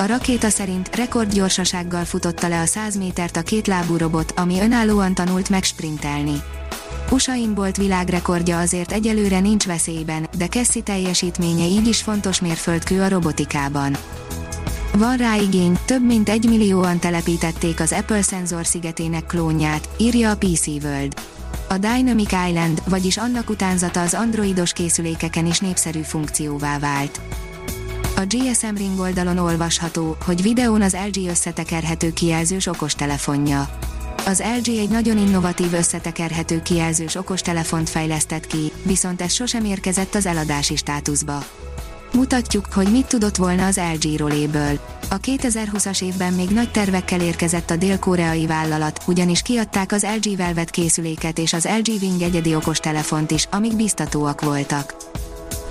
A rakéta szerint rekordgyorsasággal futotta le a 100 métert a kétlábú robot, ami önállóan tanult megsprintelni. Usain Bolt világrekordja azért egyelőre nincs veszélyben, de Cassie teljesítménye így is fontos mérföldkő a robotikában. Van rá igény, több mint egy millióan telepítették az Apple szenzor szigetének klónját, írja a PC World. A Dynamic Island, vagyis annak utánzata az androidos készülékeken is népszerű funkcióvá vált. A GSM Ring oldalon olvasható, hogy videón az LG összetekerhető kijelzős okostelefonja. Az LG egy nagyon innovatív összetekerhető kijelzős okostelefont fejlesztett ki, viszont ez sosem érkezett az eladási státuszba. Mutatjuk, hogy mit tudott volna az LG roléből. A 2020-as évben még nagy tervekkel érkezett a dél-koreai vállalat, ugyanis kiadták az LG Velvet készüléket és az LG Wing egyedi okostelefont is, amik biztatóak voltak.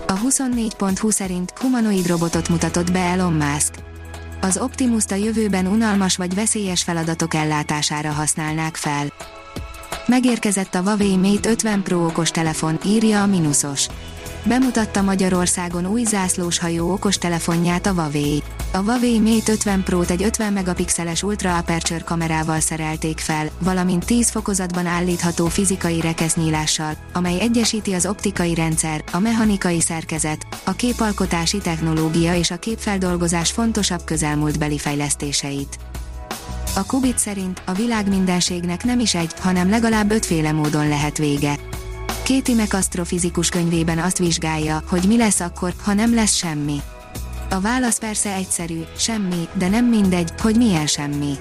A 24.20 szerint humanoid robotot mutatott be Elon Musk. Az optimus a jövőben unalmas vagy veszélyes feladatok ellátására használnák fel. Megérkezett a Huawei Mate 50 Pro okos telefon, írja a Minusos. Bemutatta Magyarországon új zászlós hajó okostelefonját a Huawei. A Huawei Mate 50 Pro-t egy 50 megapixeles Ultra Aperture kamerával szerelték fel, valamint 10 fokozatban állítható fizikai rekesznyílással, amely egyesíti az optikai rendszer, a mechanikai szerkezet, a képalkotási technológia és a képfeldolgozás fontosabb közelmúltbeli fejlesztéseit. A Kubit szerint a világ mindenségnek nem is egy, hanem legalább ötféle módon lehet vége. Kéti asztrofizikus könyvében azt vizsgálja, hogy mi lesz akkor, ha nem lesz semmi. A válasz persze egyszerű, semmi, de nem mindegy, hogy milyen semmi.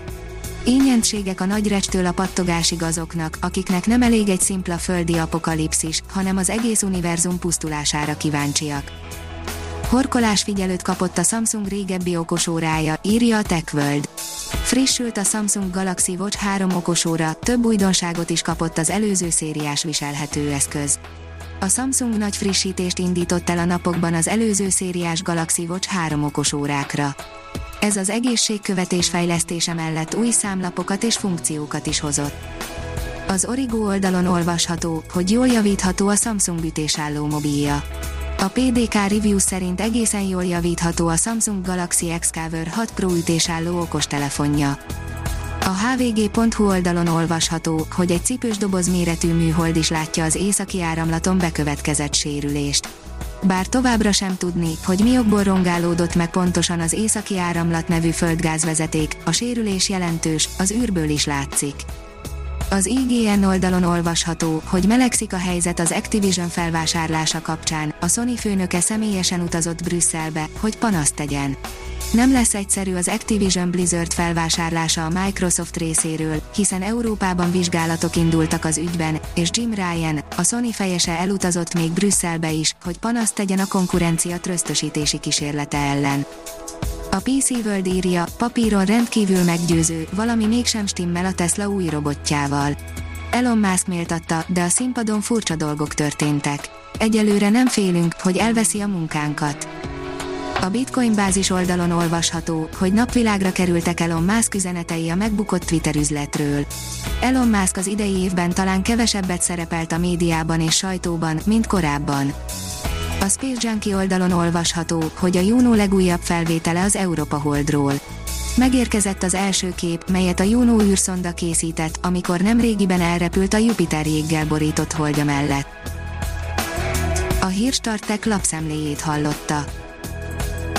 Ényentségek a nagy recstől a pattogásig azoknak, akiknek nem elég egy szimpla földi apokalipszis, hanem az egész univerzum pusztulására kíváncsiak. Horkolás figyelőt kapott a Samsung régebbi okosórája, írja a TechWorld. Frissült a Samsung Galaxy Watch 3 okosóra, több újdonságot is kapott az előző szériás viselhető eszköz. A Samsung nagy frissítést indított el a napokban az előző szériás Galaxy Watch 3 okosórákra. Ez az egészségkövetés fejlesztése mellett új számlapokat és funkciókat is hozott. Az Origo oldalon olvasható, hogy jól javítható a Samsung ütésálló mobilja. A PDK review szerint egészen jól javítható a Samsung Galaxy X-Cover 6 Pro ütésálló okostelefonja. A hvg.hu oldalon olvasható, hogy egy cipős doboz méretű műhold is látja az északi áramlaton bekövetkezett sérülést. Bár továbbra sem tudni, hogy mi okból rongálódott meg pontosan az északi áramlat nevű földgázvezeték, a sérülés jelentős, az űrből is látszik. Az IGN oldalon olvasható, hogy melegszik a helyzet az Activision felvásárlása kapcsán, a Sony főnöke személyesen utazott Brüsszelbe, hogy panaszt tegyen. Nem lesz egyszerű az Activision Blizzard felvásárlása a Microsoft részéről, hiszen Európában vizsgálatok indultak az ügyben, és Jim Ryan, a Sony fejese elutazott még Brüsszelbe is, hogy panaszt tegyen a konkurencia trösztösítési kísérlete ellen. A PC World írja, papíron rendkívül meggyőző, valami mégsem stimmel a Tesla új robotjával. Elon Musk méltatta, de a színpadon furcsa dolgok történtek. Egyelőre nem félünk, hogy elveszi a munkánkat. A Bitcoin bázis oldalon olvasható, hogy napvilágra kerültek Elon Musk üzenetei a megbukott Twitter üzletről. Elon Musk az idei évben talán kevesebbet szerepelt a médiában és sajtóban, mint korábban. A Space Junkie oldalon olvasható, hogy a Juno legújabb felvétele az Europa Holdról. Megérkezett az első kép, melyet a Juno űrszonda készített, amikor nem régiben elrepült a Jupiter jéggel borított holdja mellett. A Hírstartek lapszemléjét hallotta.